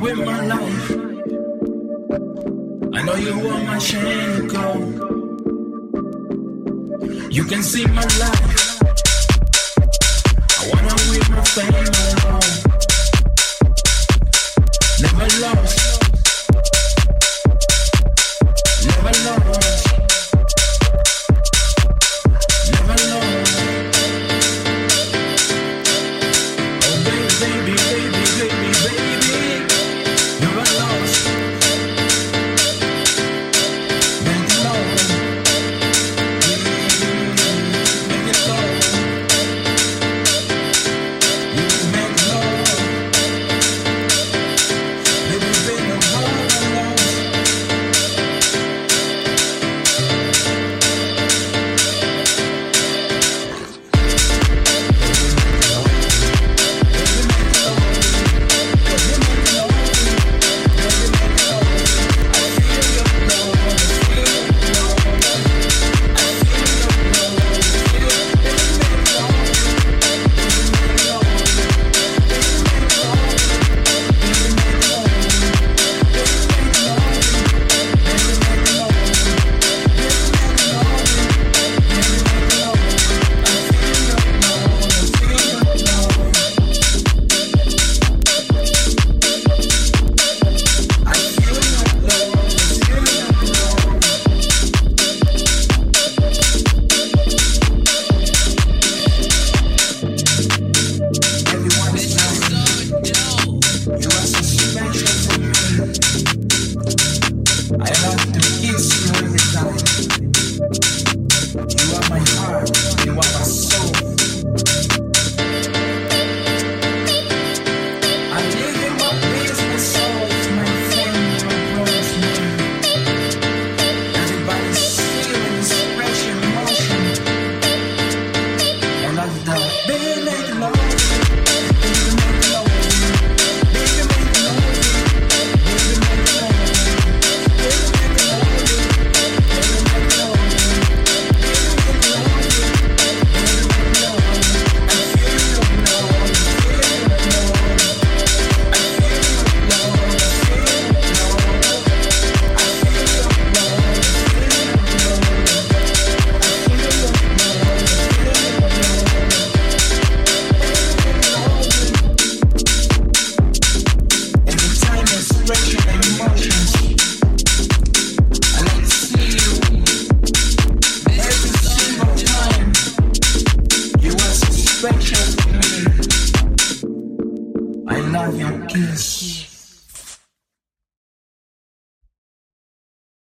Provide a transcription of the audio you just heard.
with my life. I know you want my chain Shanko. You can see my life. time. You are my soul. love your kiss.